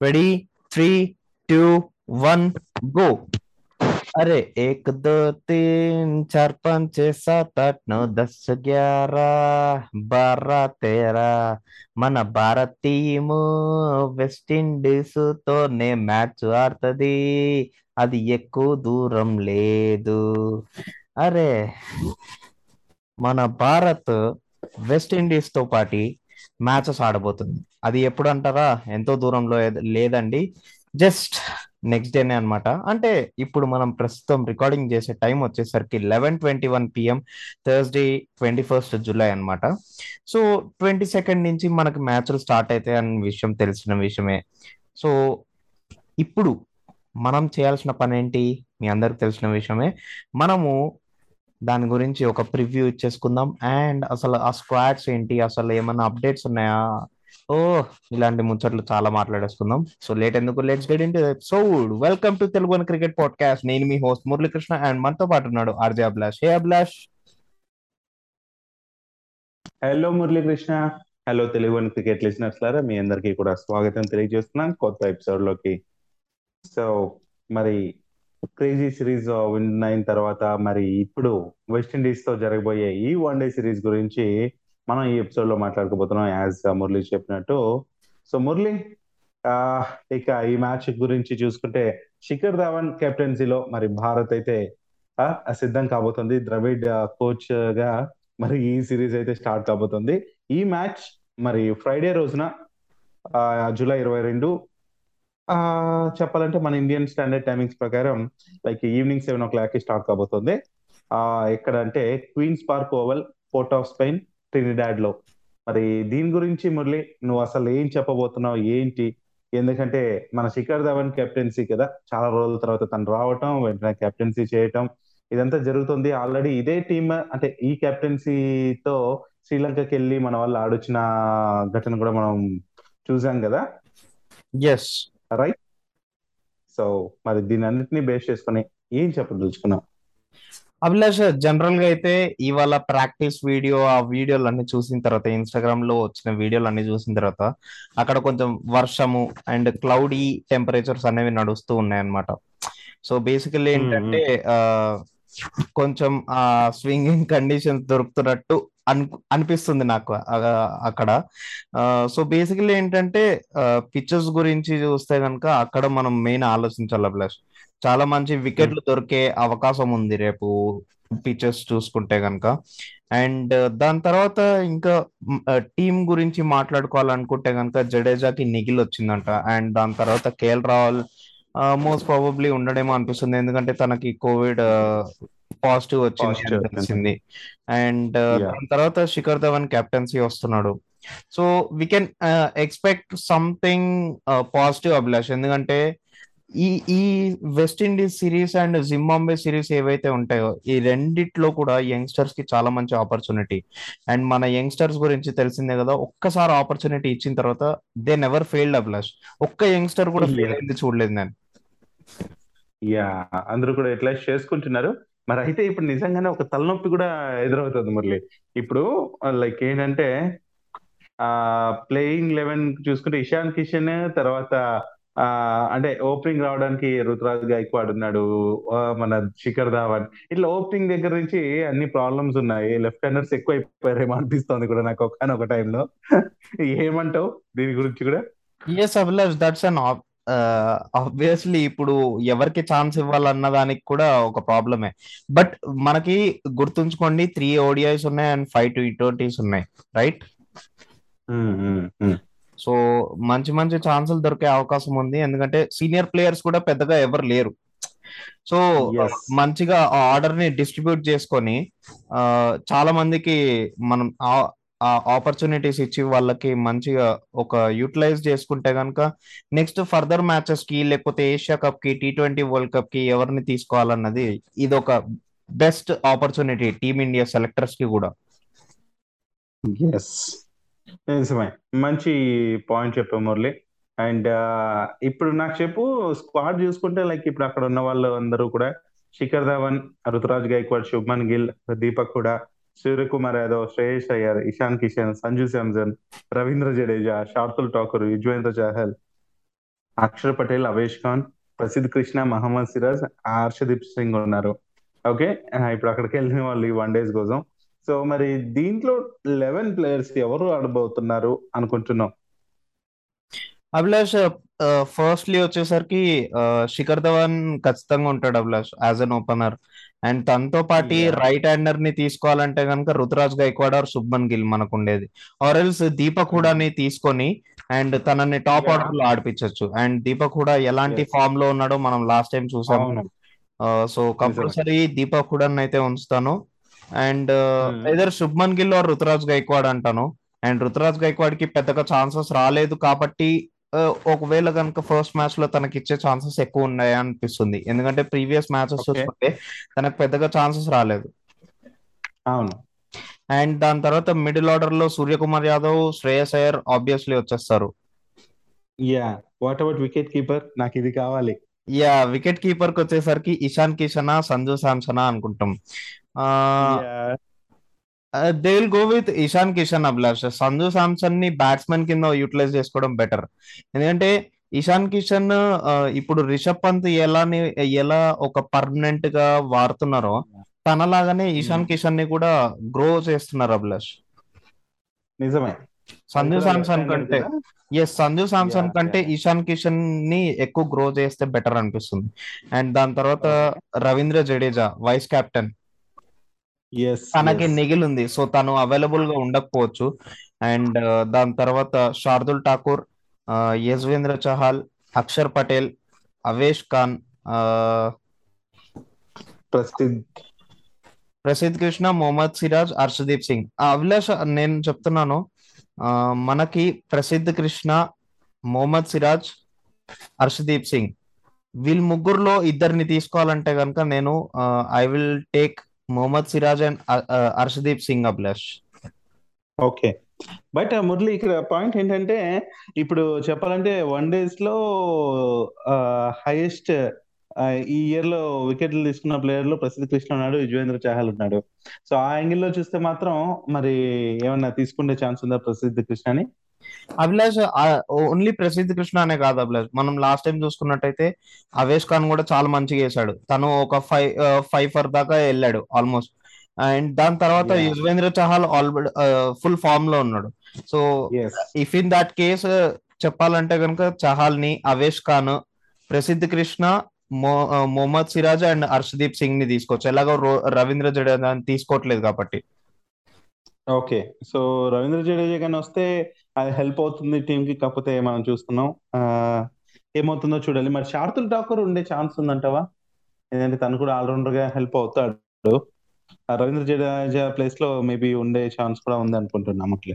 ready three two one go अरे एक दो तीन चार पाँच छः सात आठ नौ दस ग्यारह बारह तेरह మన భారత్ టీము వెస్ట్ ఇండీస్ తోనే మ్యాచ్ ఆడుతుంది అది ఎక్కువ దూరం లేదు అరే మన భారత్ వెస్ట్ ఇండీస్ తో పాటి మ్యాచెస్ ఆడబోతుంది. అది ఎప్పుడు అంటారా ఎంతో దూరంలో లేదండి. జస్ట్ నెక్స్ట్ డేనే అన్నమాట. అంటే ఇప్పుడు మనం ప్రస్తుతం రికార్డింగ్ చేసే టైం వచ్చేసరికి eleven twenty one PM Thursday twenty first July అనమాట సో ట్వంటీ సెకండ్ నుంచి మనకు మ్యాచ్లు స్టార్ట్ అవుతాయి అనే విషయం తెలిసిన విషయమే. సో ఇప్పుడు మనం చేయాల్సిన పని ఏంటి మీ అందరికి తెలిసిన విషయమే. మనము దాని గురించి ఒక ప్రివ్యూ ఇచ్చేసుకుందాం. అండ్ అసలు ఆ స్క్వాడ్స్ ఏంటి? అసలు ఏమైనా అప్డేట్స్ ఉన్నాయా? ఓ ఇలాంటి ముచ్చట్లు చాలా మాట్లాడేసుకుందాం. సో లేట్ ఎందుకు? Let's get in so welcome to Telugu one cricket podcast నేను మీ హోస్ట్ మురళీకృష్ణ అండ్ మనతో పాటు ఉన్నాడు RJ Abhilash hey Abhilash hello Muralikrishna. Hello Telugu one cricket listeners లారా మీ అందరికీ కూడా స్వాగతం తెలియజేస్తున్నాం కొత్త ఎపిసోడ్లోకి. సో మరి క్రేజీ సిరీస్ విన్ అయిన తర్వాత మరి ఇప్పుడు వెస్టిండీస్తో జరగబోయే ఈ వన్ డే సిరీస్ గురించి మనం ఈ ఎపిసోడ్లో మాట్లాడుకోబోతున్నాం యాజ్ మురళి చెప్పినట్టు. సో మురళి ఆ, ఇక ఈ మ్యాచ్ గురించి చూసుకుంటే శిఖర్ ధావన్ కెప్టెన్సీలో మరి భారత్ అయితే సిద్ధం కాబోతుంది. ద్రవిడ్ కోచ్గా మరి ఈ సిరీస్ అయితే స్టార్ట్ కాబోతుంది. ఈ మ్యాచ్ మరి ఫ్రైడే రోజున జూలై ఇరవై రెండు చెప్పాలంటే మన ఇండియన్ స్టాండర్డ్ టైమింగ్స్ ప్రకారం లైక్ ఈవినింగ్ సెవెన్ ఓ క్లాక్కి స్టార్ట్ కాబోతుంది. ఆ ఎక్కడ అంటే Queen's Park Oval Port of Spain ట్రినిడాడ్లో మరి దీని గురించి మురళి నువ్వు అసలు ఏం చెప్పబోతున్నావు ఏంటి? ఎందుకంటే మన శిఖర్ ధవన్ కెప్టెన్సీ కదా చాలా రోజుల తర్వాత తను రావటం వెంటనే కెప్టెన్సీ చేయటం ఇదంతా జరుగుతుంది. ఆల్రెడీ ఇదే టీమ్ అంటే ఈ కెప్టెన్సీతో శ్రీలంకకి వెళ్ళి మన వాళ్ళు ఆడొచ్చిన ఘటన కూడా మనం చూసాం కదా? ఎస్ రైట్ సో మరి దీని అన్నిటిని బేస్ చేసుకొని ఏం చెప్పదలుచుకున్నాం? అభిలాష్ జనరల్గా అయితే ఇవాళ ప్రాక్టీస్ వీడియో ఆ వీడియోలు అన్ని చూసిన తర్వాత ఇన్స్టాగ్రామ్లో వచ్చిన వీడియోలు అన్ని చూసిన తర్వాత అక్కడ కొంచెం వర్షము అండ్ క్లౌడీ టెంపరేచర్స్ అనేవి నడుస్తూ ఉన్నాయి అన్నమాట సో బేసికల్లీ ఏంటంటే ఆ కొంచెం ఆ స్వింగింగ్ కండిషన్స్ దొరుకుతున్నట్టు అను అనిపిస్తుంది నాకు అక్కడ. సో బేసికల్లీ ఏంటంటే పిక్చర్స్ గురించి చూస్తే కనుక అక్కడ మనం మెయిన్ ఆలోచించాలి అభిలాష్. చాలా మంచి వికెట్లు దొరికే అవకాశం ఉంది రేపు పిక్చర్స్ చూసుకుంటే కనుక అండ్ దాని తర్వాత ఇంకా టీం గురించి మాట్లాడుకోవాలనుకుంటే కనుక జడేజాకి నిగిల్ వచ్చిందంట. అండ్ దాని తర్వాత K L Rahul most probably ఉండడేమో అనిపిస్తుంది. ఎందుకంటే తనకి కోవిడ్ పాజిటివ్ వచ్చింది. తెలిసింది అండ్. దాని తర్వాత శిఖర్ ధవన్ కెప్టెన్సీ వస్తున్నాడు. So we can expect something positive Abhilash. ఎందుకంటే ఈ ఈ West Indies series and Zimbabwe series ఏవైతే ఉంటాయో ఈ రెండిట్లో కూడా యంగ్స్టర్స్కి చాలా మంచి ఆపర్చునిటీ అండ్ మన యంగ్స్టర్స్ గురించి తెలిసిందే కదా ఒక్కసారి ఆపర్చునిటీ ఇచ్చిన తర్వాత దే నెవర్ ఫెయిల్డ్ అభిలాష్. ఒక్క యంగ్స్టర్ కూడా ఫెయిల్. అయింది చూడలేదు నేను. యా అందరూ కూడా ఎట్లా చేసుకుంటున్నారు? మరి అయితే ఇప్పుడు నిజంగానే ఒక తలనొప్పి కూడా ఎదురవుతుంది మురళి. ఇప్పుడు లైక్ ఏంటంటే ఆ ప్లేయింగ్ లెవెన్ చూసుకుంటే ఇషాన్ కిషన్ తర్వాత ఆ అంటే ఓపెనింగ్ రావడానికి రుతురాజ్ గైక్వాడ్ ఉన్నాడు మన శిఖర్ ధావన్. ఇట్లా ఓపెనింగ్ దగ్గర నుంచి అన్ని ప్రాబ్లమ్స్ ఉన్నాయి. లెఫ్ట్ హ్యాండర్స్ ఎక్కువ అయిపోయారేమో అనిపిస్తోంది కూడా నాకు ఒక టైంలో. ఏమంటావు దీని గురించి కూడా? Yes Abhilash that's an obviously ఇప్పుడు ఎవరికి ఛాన్స్ ఇవ్వాలన్న దానికి కూడా ఒక ప్రాబ్లమే బట్ మనకి గుర్తుంచుకోండి త్రీ ఓడిఐస్ ఉన్నాయి అండ్ ఫైవ్ టీ ట్వంటీస్ ఉన్నాయి రైట్. సో మంచి మంచి ఛాన్సులు దొరికే అవకాశం ఉంది ఎందుకంటే సీనియర్ ప్లేయర్స్ కూడా పెద్దగా ఎవరు లేరు సో. మంచిగా ఆ ఆర్డర్ని డిస్ట్రిబ్యూట్ చేసుకొని చాలా మందికి మనం ఆ ఆపర్చునిటీస్ ఇచ్చి వాళ్ళకి మంచిగా ఒక యూటిలైజ్ చేసుకుంటే కనుక నెక్స్ట్ ఫర్దర్ మ్యాచెస్కి లేకపోతే ఏషియా కప్కి టీ ట్వంటీ వరల్డ్ కప్కి ఎవరిని తీసుకోవాలన్నది ఇది ఒక బెస్ట్ ఆపర్చునిటీ టీమిండియా సెలెక్టర్స్కి కూడా. ఎస్ నిజమే. మంచి పాయింట్ చెప్పావు మురళి. అండ్ ఇప్పుడు నాకు చెప్పు స్క్వాడ్ చూసుకుంటే లైక్ ఇప్పుడు అక్కడ ఉన్న వాళ్ళు అందరూ కూడా శిఖర్ ధవన్ రుతురాజ్ గైక్వాడ్ శుభ్మన్ గిల్ దీపక్ కూడా సూర్యకుమార్ యాదవ్ శ్రేయస్ అయ్యర్ ఇషాన్ కిషన్ సంజు శాంసన్ రవీంద్ర జడేజా షార్తుల్ ఠాకూర్ యుజ్వేంద్ర చహల్ అక్షర్ పటేల్ అవేష్ ఖాన్ ప్రసిద్ధ్ కృష్ణ మహమ్మద్ సిరాజ్ హర్షదీప్ సింగ్ ఉన్నారు. ఓకే ఇప్పుడు అక్కడికి వెళ్ళిన వాళ్ళు ఈ వన్ డేస్ కోసం. సో మరి దీంట్లో లెవెన్ ప్లేయర్స్ ఎవరు ఆడబోతున్నారు అనుకుంటున్నాం అభిలాష్ ఫస్ట్లీ వచ్చేసరికి శిఖర్ ధవన్ ఖచ్చితంగా ఉంటాడు Abhilash as an opener. And తనతో పాటు. రైట్ హ్యాండర్ని తీసుకోవాలంటే కనుక రుతురాజ్ గైక్వాడ్ ఆర్ శుభ్మన్ గిల్ మనకు ఉండేది ఆర్ ఎల్స్ దీపక్ హుడాని తీసుకొని అండ్ తనని టాప్. ఆర్డర్లో ఆడిపించచ్చు అండ్ దీపక్ హుడా ఎలాంటి. ఫామ్లో ఉన్నాడో మనం లాస్ట్ టైం చూసాము సో కంపల్సరీ దీపక్ హుడాన్ అయితే ఉంచుతాను and Hmm. either Shubman Gill or Ruturaj Gaikwad అంటాను అండ్ రుతురాజ్ గైక్వాడ్కి పెద్దగా ఛాన్సెస్ రాలేదు కాబట్టి ఒకవేళ కనుక ఫస్ట్ మ్యాచ్లో తనకి ఇచ్చే ఛాన్సెస్ ఎక్కువ ఉన్నాయి అనిపిస్తుంది. ఎందుకంటే ప్రీవియస్ మ్యాచెస్. చూసుకుంటే తనకు పెద్దగా ఛాన్సెస్ రాలేదు. అవును. అండ్ దాని తర్వాత మిడిల్ ఆర్డర్లో సూర్యకుమార్ యాదవ్ శ్రేయస్ అయ్యర్ ఆబ్వియస్లీ వచ్చేస్తారు. Yeah what about wicket keeper నాకు ఇది కావాలి. యా వికెట్ కీపర్కి వచ్చేసరికి ఇషాన్ కిషనా సంజు శాంసనా అనుకుంటాం. They will go with Ishan Kishan Abhilash Sanju శాంసన్ని batsmen కింద యూటిలైజ్ చేసుకోవడం బెటర్ ఎందుకంటే ఇషాన్ కిషన్ ఇప్పుడు రిషబ్ పంత్ ఎలా ఎలా ఒక పర్మనెంట్గా వాడుతున్నారో తనలాగానే ఇషాన్ Hmm. కిషన్ని కూడా గ్రో చేస్తున్నారు అభిలాష్ నిజమే. సంజు left-handed కంటే? ఎస్ సంజు శాంసన్ Yeah, కంటే. ఇషాన్ కిషన్ని ఎక్కువ గ్రో చేస్తే బెటర్ అనిపిస్తుంది. అండ్ దాని తర్వాత రవీంద్ర జడేజా వైస్ కెప్టెన్ తనకి ఉంది సో తను అవైలబుల్గా ఉండకపోవచ్చు. అండ్ దాని తర్వాత శార్దుల్ ఠాకూర్ యజ్వేంద్ర చహల్ అక్షర్ పటేల్ అవేష్ ఖాన్ ప్రసిద్ధ్ కృష్ణ మొహమ్మద్ సిరాజ్ హర్షదీప్ సింగ్. ఆ, అభిలాష్ నేను చెప్తున్నాను మనకి ప్రసిద్ధ్ కృష్ణ మొహమ్మద్ సిరాజ్ హర్షదీప్ సింగ్. వీళ్ళ ముగ్గురులో ఇద్దరిని తీసుకోవాలంటే కనుక నేను I will take Mohammed Siraj and Harshdeep Singh Abhilash okay but Murali ఇక్కడ పాయింట్ ఏంటంటే ఇప్పుడు చెప్పాలంటే వన్ డేస్లో హైయెస్ట్ ఈ ఇయర్లో వికెట్లు తీసుకున్న ప్లేయర్లో ప్రసిద్ధ కృష్ణ ఉన్నాడు యుజ్వేంద్ర చాహల్ ఉన్నాడు. సో ఆ యాంగిల్లో చూస్తే మాత్రం మరి ఏమన్నా తీసుకునే ఛాన్స్ ఉందా ప్రసిద్ధ కృష్ణని? అభిలాష్ ఓన్లీ ప్రసిద్ధ్ కృష్ణ అనే కాదు అభిలాష్. మనం లాస్ట్ టైం చూసుకున్నట్టయితే అవేష్ ఖాన్ కూడా చాలా మంచిగా వేశాడు తను ఒక ఫైవ్ ఫైవ్ ఫర్ దాకా వెళ్ళాడు ఆల్మోస్ట్ అండ్ దాని తర్వాత. యుజ్వేంద్ర చహల్ ఆల్రెడీ ఫుల్ ఫామ్లో ఉన్నాడు. So if in that case చెప్పాలంటే కనుక చహాల్ని అవేష్ ఖాన్ ప్రసిద్ధ్ కృష్ణ మొహమ్మద్ సిరాజ్ అండ్ హర్షదీప్ సింగ్ని తీసుకోవచ్చు. ఎలాగో రవీంద్ర జడేజా తీసుకోవట్లేదు కాబట్టి. ఓకే సో రవీంద్ర జడేజా కానీ వస్తే అది హెల్ప్ అవుతుంది టీం కి. కాకపోతే మనం చూస్తున్నాం. ఆ, ఏమవుతుందో చూడాలి. మరి శార్దుల్ ఠాకూర్ ఉండే ఛాన్స్ ఉందంటావా? ఎందుకంటే తను కూడా ఆల్రౌండర్గా హెల్ప్ అవుతాడు రవీంద్ర జడేజా ప్లేస్లో మేబీ ఉండే ఛాన్స్ కూడా ఉంది అనుకుంటున్నాం అట్లే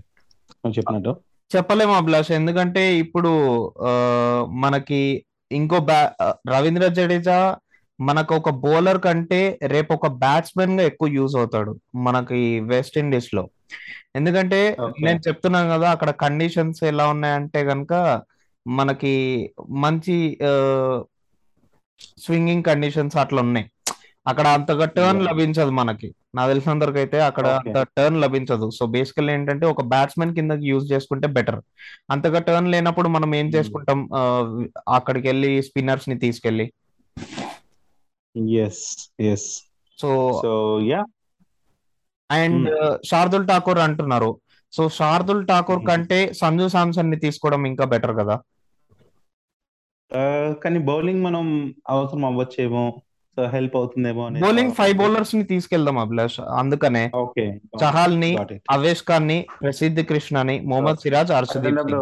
నువ్వు చెప్పినట్టు. చెప్పలేము అభిలాష్. ఎందుకంటే ఇప్పుడు ఆ, మనకి ఇంకో బ్యా రవీంద్ర జడేజా మనకు ఒక బౌలర్ కంటే రేపు ఒక బ్యాట్స్మెన్గా ఎక్కువ యూజ్ అవుతాడు. మనకి వెస్ట్ ఇండీస్లో. ఎందుకంటే. నేను చెప్తున్నాను కదా అక్కడ కండిషన్స్ ఎలా ఉన్నాయంటే గనుక మనకి మంచి స్వింగింగ్ కండిషన్స్ అట్లా ఉన్నాయి అక్కడ అంతగా టర్న్. లభించదు మనకి నాకు తెలిసినంతవరకు అయితే అక్కడ. అంత టర్న్ లభించదు సో బేసికల్ ఏంటంటే ఒక బ్యాట్స్మెన్ కింద యూజ్ చేసుకుంటే బెటర్ అంతగా టర్న్ లేనప్పుడు మనం ఏం Hmm. చేసుకుంటాం అక్కడికి వెళ్ళి స్పిన్నర్స్ని తీసుకెళ్ళి yes yes so so yeah and Shardul Thakur అంటున్నారు. సో శార్దుల్ ఠాకూర్. కంటే సంజు శాంసన్ని తీసుకోవడం ఇంకా బెటర్ కదా? కానీ బౌలింగ్ మనం అవసరం అవ్వచ్చేమో సో హెల్ప్ అవుతుందేమో అని బౌలింగ్ ఫైవ్ బౌలర్స్ని తీసుకెళ్దాం అభిలాష్ అందుకనే. ఓకే చహాల్ని అవేష్ ఖాన్ని ప్రసిద్ధ్ కృష్ణని మొహమ్మద్ సిరాజ్ సింగ్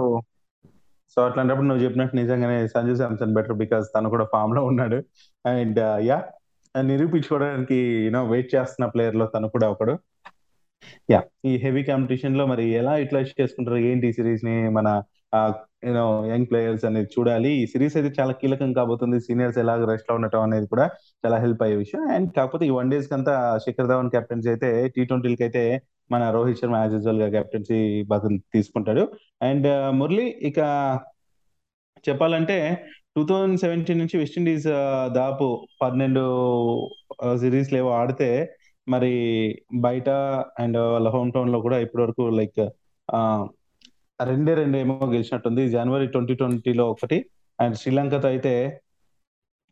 సో అట్లాంటప్పుడు నువ్వు చెప్పినట్టు నిజంగానే సంజు శాంసన్ బెటర్ బికాస్ తను కూడా ఫామ్లో ఉన్నాడు. అండ్ యా నిరూపించుకోవడానికి యూనో వెయిట్ చేస్తున్న ప్లేయర్లో తను కూడా ఒకడు. యా ఈ హెవీ కాంపిటీషన్లో మరి ఎలా యూటిలైజ్ చేసుకుంటారు? ఏంటి ఈ సిరీస్ని? మన యూనో యంగ్ ప్లేయర్స్ అనేది చూడాలి. ఈ సిరీస్ అయితే చాలా కీలకం కాబోతుంది. సీనియర్స్ ఎలా రెస్ట్లో ఉండటం అనేది కూడా చాలా హెల్ప్ అయ్యే విషయం. అండ్ కాకపోతే ఈ వన్ డేస్ కంతా శిఖర్ ధవన్ కెప్టెన్సీ అయితే టీ ట్వంటీలకి అయితే మన రోహిత్ శర్మ యాజ్ యూజువల్గా కెప్టెన్సీ బదులు తీసుకుంటాడు. అండ్ uh, మురళి ఇక చెప్పాలంటే టూ థౌజండ్ సెవెంటీన్ నుంచి వెస్టిండీస్ uh, దాదాపు పన్నెండు uh, సిరీస్ లేవో ఆడితే మరి బయట అండ్ వాళ్ళ హోమ్ టౌన్లో కూడా ఇప్పటి వరకు లైక్ రెండే రెండు ఏమో గెలిచినట్టుంది. జనవరి ట్వంటీ ట్వంటీలో ఒకటి అండ్ శ్రీలంకతో అయితే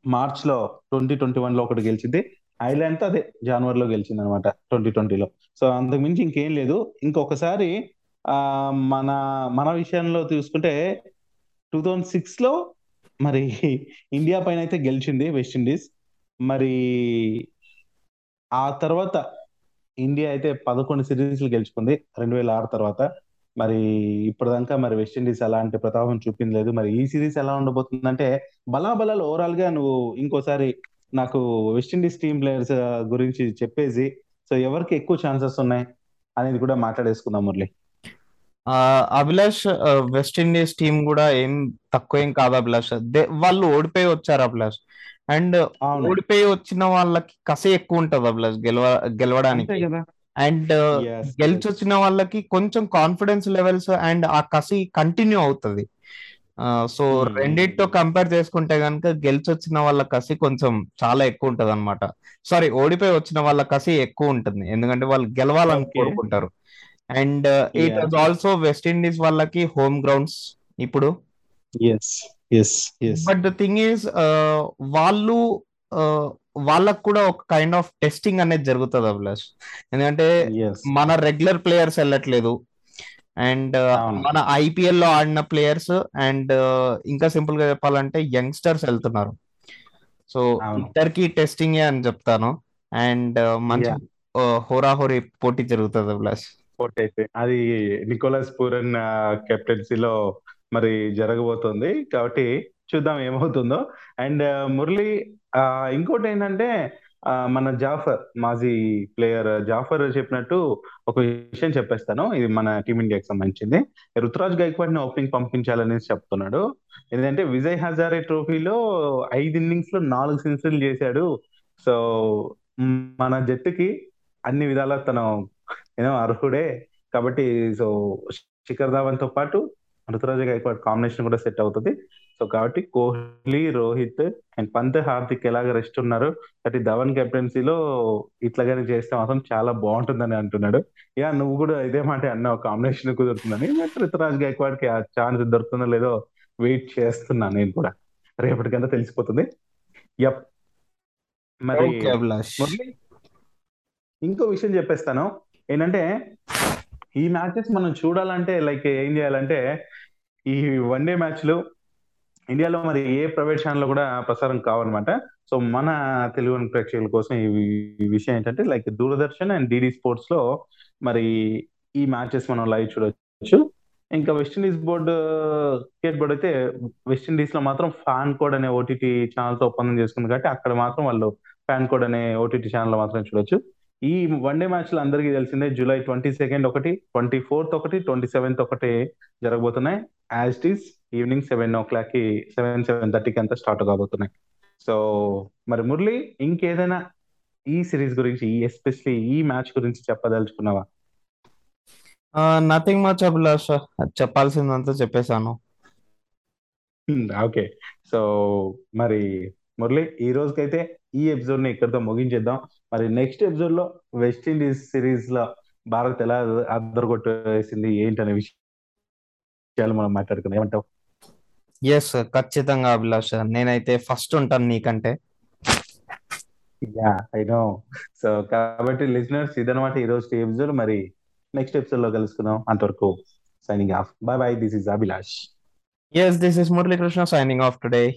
మార్చ్లో ట్వంటీ ట్వంటీ వన్లో ఒకటి గెలిచింది. ఐర్లాండ్తో అదే జనవరిలో గెలిచింది అనమాట ట్వంటీ ట్వంటీలో. సో అంతకు మించి ఇంకేం లేదు. ఇంకొకసారి ఆ మన మన విషయంలో చూసుకుంటే టూ థౌజండ్ సిక్స్లో మరి ఇండియా పైన అయితే గెలిచింది వెస్టిండీస్ మరి ఆ తర్వాత ఇండియా అయితే పదకొండు సిరీస్లు గెలుచుకుంది రెండు వేల ఆరు తర్వాత. మరి ఇప్పటిదాకా మరి వెస్టిండీస్ అలాంటి ప్రతాపం చూపింది లేదు మరి ఈ సిరీస్ ఎలా ఉండబోతుందంటే బలాబలాలు ఓవరాల్గా నువ్వు ఇంకోసారి నాకు వెస్టిండీస్ టీమ్ ప్లేయర్స్ గురించి చెప్పేసి సో ఎవరికి ఎక్కువ ఛాన్సెస్ ఉన్నాయి అనేది కూడా మాట్లాడేసుకుందాం మురళి. ఆ, అభిలాష్ ఆ, వెస్టిండీస్ టీం కూడా ఏం తక్కువ ఏం కాదు అభిలాష్. దే- వాళ్ళు ఓడిపోయి వచ్చారు అభిలాష్. అండ్ అవును. ఓడిపోయి వచ్చిన వాళ్ళకి కసి ఎక్కువ ఉంటది అభిలాష్ గెలవ అంతే గెలవడానికి కదా. అండ్ ఎస్ గెలిచి ఎస్ వచ్చిన వాళ్ళకి కొంచెం కాన్ఫిడెన్స్ లెవెల్స్ అండ్ ఆ కసి కంటిన్యూ అవుతుంది. సో రెండిటితో కంపేర్ చేసుకుంటే కనుక గెలిచి వచ్చిన వాళ్ళ కసి కొంచెం చాలా ఎక్కువ ఉంటది అనమాట సారీ ఓడిపోయి వచ్చిన వాళ్ళ కసి ఎక్కువ ఉంటుంది. ఎందుకంటే వాళ్ళు గెలవాలని ఓకే కోరుకుంటారు. And it was also West Indies వాళ్ళకి హోమ్ గ్రౌండ్స్ ఇప్పుడు. బట్ ద థింగ్ ఈస్ వాళ్ళు వాళ్ళకు కూడా ఒక కైండ్ ఆఫ్ టెస్టింగ్ అనేది జరుగుతుంది అభిలాష్. ఎందుకంటే మన రెగ్యులర్ ప్లేయర్స్ వెళ్ళట్లేదు. అండ్ మన ఐపీఎల్లో ఆడిన ప్లేయర్స్ అండ్ ఇంకా సింపుల్గా చెప్పాలంటే యంగ్స్టర్స్ వెళ్తున్నారు. సో ఇద్దరికి టెస్టింగ్ అని చెప్తాను. అండ్ మంచి హోరాహోరీ పోటీ జరుగుతుంది అభిలాష్. పోటీ అయితే. అది నికోలస్ పూరన్ కెప్టెన్సీలో మరి జరగబోతుంది. కాబట్టి చూద్దాం ఏమవుతుందో. అండ్ మురళి ఆ, ఇంకోటి ఏంటంటే మన జాఫర్ మాజీ ప్లేయర్ జాఫర్ చెప్పినట్టు ఒక విషయం చెప్పేస్తాను. ఇది మన టీమిండియాకి సంబంధించింది. రుతురాజ్ గైక్వాడ్ని ఓపెనింగ్ పంపించాలని చెప్తున్నాడు. ఎందుకంటే విజయ్ హజారే ట్రోఫీలో ఐదు ఇన్నింగ్స్లో నాలుగు సెంచరీలు చేశాడు. సో మన జట్టుకి అన్ని విధాలా తను ఏదో అర్హుడే. కాబట్టి సో శిఖర్ ధావన్తో పాటు ఋతురాజ్ గైక్వాడ్ కాంబినేషన్ కూడా సెట్ అవుతుంది. సో కాబట్టి కోహ్లీ రోహిత్ అండ్ పంత్ హార్దిక్ ఎలాగ రెస్ట్ ఉన్నారు? కాబట్టి ధవన్ కెప్టెన్సీలో ఇట్లాగానే చేస్తే మాత్రం చాలా బాగుంటుందని అంటున్నాడు. యా నువ్వు కూడా ఇదే మాట అన్నావు. కాంబినేషన్ కుదురుతుందని. ఋతురాజ్ గైక్వాడ్కి ఆ ఛాన్స్ దొరుకుతుందో లేదో వెయిట్ చేస్తున్నా నేను కూడా. రేపటికంతా తెలిసిపోతుంది. యప్. మరి ఇంకో విషయం చెప్పేస్తాను. ఏంటంటే ఈ మ్యాచెస్ మనం చూడాలంటే లైక్ ఏం చేయాలంటే ఈ వన్ డే మ్యాచ్లు ఇండియాలో మరి ఏ ప్రైవేట్ ఛానల్ కూడా ప్రసారం కావనమాట సో మన తెలుగు ప్రేక్షకుల కోసం ఈ విషయం ఏంటంటే లైక్ దూరదర్శన్ అండ్ డిడి స్పోర్ట్స్లో మరి ఈ మ్యాచెస్ మనం లైవ్ చూడవచ్చు ఇంకా వెస్టిండీస్ బోర్డు క్రికెట్ బోర్డు అయితే వెస్టిండీస్లో మాత్రం ఫ్యాన్ కోడ్ అనే ఓటీటీ ఛానల్తో ఒప్పందం చేసుకుంది కాబట్టి అక్కడ మాత్రం వాళ్ళు ఫ్యాన్ కోడ్ అనే ఓటీటీ ఛానల్ మాత్రం చూడొచ్చు. ఈ వన్ డే మ్యాచ్లు అందరికీ తెలిసిందే జూలై ట్వంటీ సెకండ్ ఒకటి ట్వంటీ ఫోర్త్ ఒకటి ట్వంటీ సెవెంత్ ఒకటి జరగబోతున్నాయి. As it is evening seven o క్లాక్కి సెవెన్ సెవెన్ థర్టీకి అంతా స్టార్ట్ కాబోతున్నాయి. సో మరి మురళి ఇంకేదైనా ఈ సిరీస్ గురించి ఈ ఎస్పెషలీ ఈ మ్యాచ్ గురించి చెప్పదలుచుకున్నావా? నథింగ్ మచ్ అభిలాష్ చెప్పాల్సిందంతా చెప్పేశాను. ఓకే సో మరి మురళి ఈ రోజుకైతే ఈ ఎపిసోడ్ని ఇక్కడితో ముగించేద్దాం. మరి నెక్స్ట్ ఎపిసోడ్లో వెస్ట్ ఇండీస్ సిరీస్లో భారత్ ఎలా అద్దరుకొట్టేసింది ఏంటనే విషయాలు మనం మాట్లాడుకుందాం. ఏమంటావు? ఎస్ ఖచ్చితంగా అభిలాష్ నేనైతే ఫస్ట్ ఉంటాను నీకంటే. యా ఐ నో సో కాబట్టి లిజనర్స్ ఇదనమాట ఈ రోజు ఎపిసోడ్ మరి నెక్స్ట్ ఎపిసోడ్లో కలుసుకుందాం. అంతవరకు signing off bye bye this is Abhilash yes this is Muralikrishna signing off today